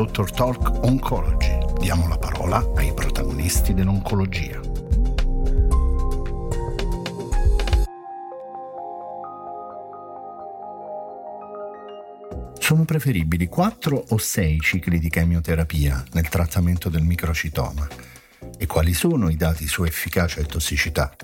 Dr. Talk Oncology. Diamo la parola ai protagonisti dell'oncologia. Sono preferibili 4 o 6 cicli di chemioterapia nel trattamento del microcitoma? E quali sono i dati su efficacia e tossicità?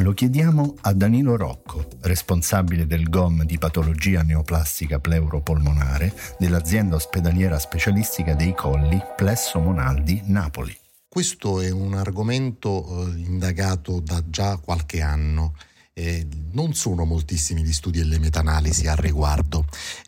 Lo chiediamo a Danilo Rocco, responsabile del GOM di patologia neoplastica pleuropolmonare dell'azienda ospedaliera specialistica dei Colli Plesso Monaldi, Napoli. Questo è un argomento eh, indagato da già qualche anno eh, non sono moltissimi gli studi e le meta-analisi al riguardo.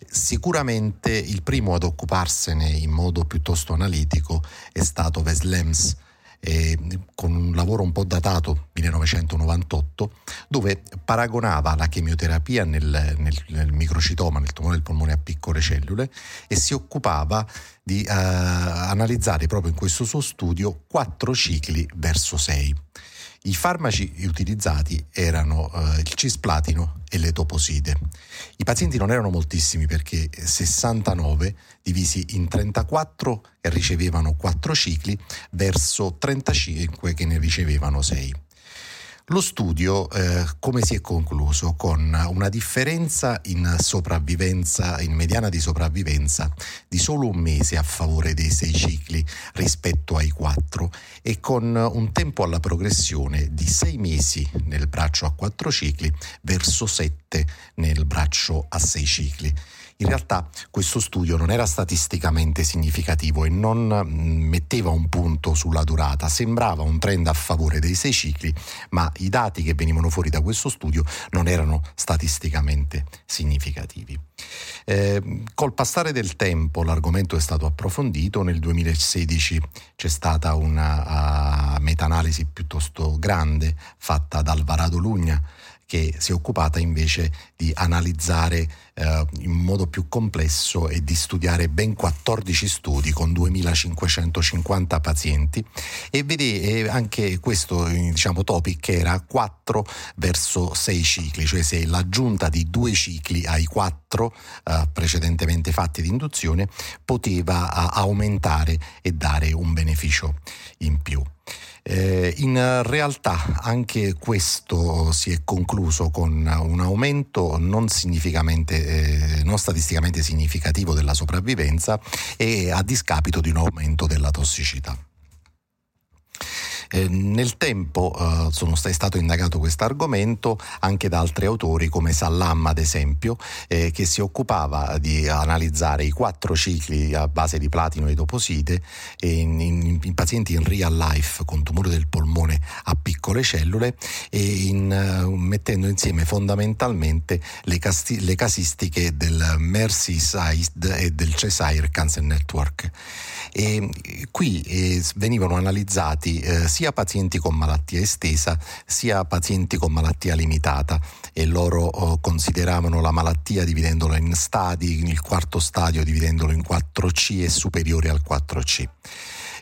Sicuramente il primo ad occuparsene in modo piuttosto analitico è stato Veslems. Eh, con un lavoro un po' datato, 1998, dove paragonava la chemioterapia nel, nel, nel, microcitoma, nel tumore del polmone a piccole cellule, e si occupava di eh, analizzare proprio in questo suo studio quattro cicli verso sei. I farmaci utilizzati erano eh, il cisplatino e l'etoposide. I pazienti non erano moltissimi perché 69 divisi in 34 che ricevevano 4 cicli verso 35 che ne ricevevano 6. Lo studio eh, come si è concluso? Con una differenza in sopravvivenza, in mediana di sopravvivenza di solo un mese a favore dei sei cicli rispetto ai quattro e con un tempo alla progressione di sei mesi nel braccio a quattro cicli verso sette nel braccio a sei cicli. In realtà questo studio non era statisticamente significativo e non mm, metteva un punto sulla durata, sembrava un trend a favore dei sei cicli, ma i dati che venivano fuori da questo studio non erano statisticamente significativi. Eh, col passare del tempo l'argomento è stato approfondito, nel 2016 c'è stata una uh, meta-analisi piuttosto grande fatta da Alvarado Lugna che si è occupata invece di analizzare eh, in modo più complesso e di studiare ben 14 studi con 2550 pazienti e vede anche questo diciamo, topic era 4 verso 6 cicli, cioè se l'aggiunta di due cicli ai 4 eh, precedentemente fatti di induzione poteva eh, aumentare e dare un beneficio in più. Eh, in realtà anche questo si è concluso con un aumento non, eh, non statisticamente significativo della sopravvivenza e a discapito di un aumento della tossicità. Eh, nel tempo eh, sono, è stato indagato questo argomento anche da altri autori come Sallam ad esempio eh, che si occupava di analizzare i quattro cicli a base di platino e doposite in, in, in, pazienti in real life con tumore del polmone a piccole cellule e in, uh, mettendo insieme fondamentalmente le, casti- le casistiche del Merseyside e del Cheshire Cancer Network. E qui eh, venivano analizzati eh, sia pazienti con malattia estesa sia pazienti con malattia limitata e loro oh, consideravano la malattia dividendola in stadi, il quarto stadio dividendolo in 4C e superiore al 4C.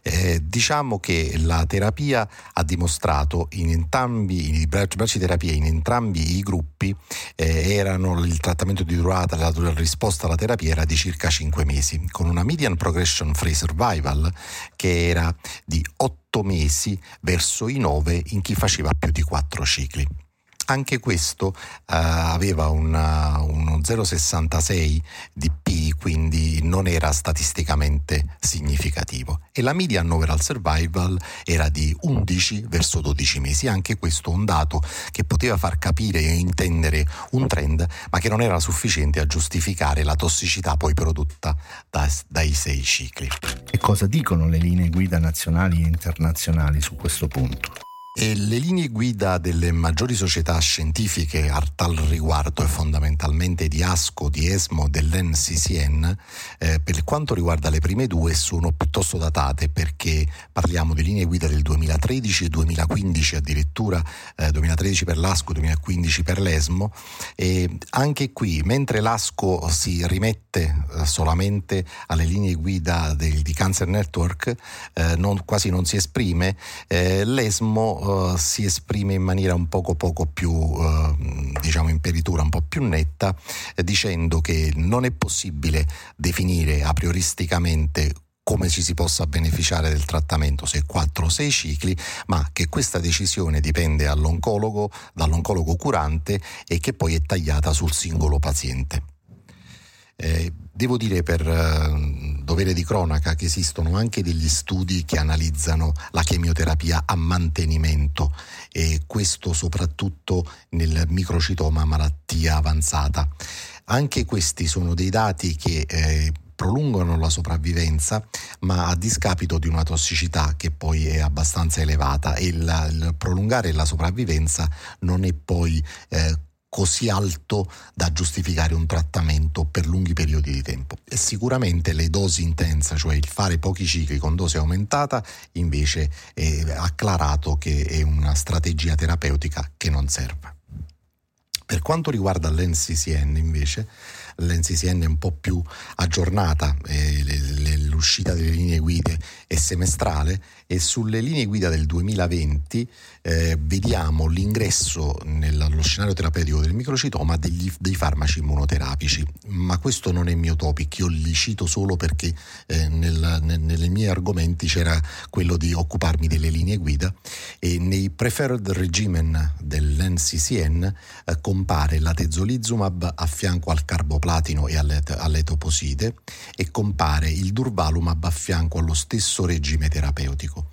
Eh, diciamo che la terapia ha dimostrato in entrambi i bracci terapia in entrambi i gruppi eh, erano il trattamento di durata, la, la risposta alla terapia era di circa 5 mesi, con una median progression free survival che era di 8 mesi verso i 9 in chi faceva più di 4 cicli. Anche questo eh, aveva una, uno 0,66 di quindi non era statisticamente significativo. E la median overall survival era di 11 verso 12 mesi, anche questo un dato che poteva far capire e intendere un trend, ma che non era sufficiente a giustificare la tossicità poi prodotta da, dai sei cicli. E cosa dicono le linee guida nazionali e internazionali su questo punto? E le linee guida delle maggiori società scientifiche a tal riguardo e fondamentalmente di ASCO, di ESMO, dell'NCCN, eh, per quanto riguarda le prime due sono piuttosto datate perché parliamo di linee guida del 2013 e 2015 addirittura, eh, 2013 per l'ASCO, 2015 per l'ESMO. E anche qui mentre l'ASCO si rimette eh, solamente alle linee guida del, di Cancer Network, eh, non, quasi non si esprime, eh, l'ESMO uh, si esprime in maniera un poco, poco più, uh, diciamo, imperitura, un po' più netta, eh, dicendo che non è possibile definire a prioristicamente come ci si possa beneficiare del trattamento, se 4 o 6 cicli, ma che questa decisione dipende dall'oncologo, dall'oncologo curante e che poi è tagliata sul singolo paziente. Eh, devo dire per eh, dovere di cronaca che esistono anche degli studi che analizzano la chemioterapia a mantenimento e questo soprattutto nel microcitoma malattia avanzata. Anche questi sono dei dati che eh, prolungano la sopravvivenza, ma a discapito di una tossicità che poi è abbastanza elevata e il, il prolungare la sopravvivenza non è poi eh, così alto da giustificare un trattamento per lunghi periodi di tempo. E sicuramente le dosi intense, cioè il fare pochi cicli con dose aumentata, invece è acclarato che è una strategia terapeutica che non serve. Per quanto riguarda l'NCCN invece, l'NCCN è un po' più aggiornata, eh, l'uscita delle linee guida è semestrale e sulle linee guida del 2020 eh, vediamo l'ingresso nello scenario terapeutico del microcitoma degli, dei farmaci immunoterapici, ma questo non è mio topic, io li cito solo perché eh, nel, nel, nei miei argomenti c'era quello di occuparmi delle linee guida e nei preferred regimen dell'NCCN eh, compare la tezolizumab a fianco al carboplatino e all'etoposide e compare il durvalumab a fianco allo stesso regime terapeutico.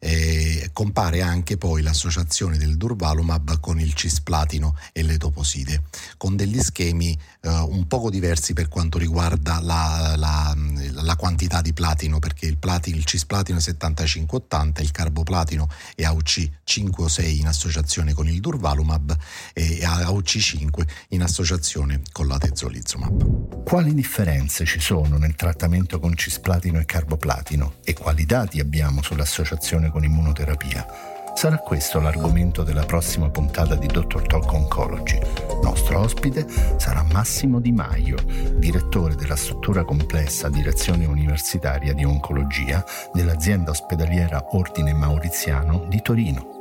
Eh, compare anche poi l'associazione del durvalumab con il cisplatino e l'etoposide, con degli schemi eh, un poco diversi per quanto riguarda la, la, la quantità di platino, perché il, platino, il cisplatino è 75-80, il carboplatino è AUC 5 o 6 in associazione con il durvalumab e AUC 5 in associazione con la tezolizumab. Quali differenze ci sono nel trattamento con cisplatino e carboplatino e quali dati abbiamo sull'associazione con immunoterapia. Sarà questo l'argomento della prossima puntata di Dr. Talk Oncology. Nostro ospite sarà Massimo Di Maio, direttore della struttura complessa Direzione Universitaria di Oncologia dell'azienda ospedaliera Ordine Mauriziano di Torino.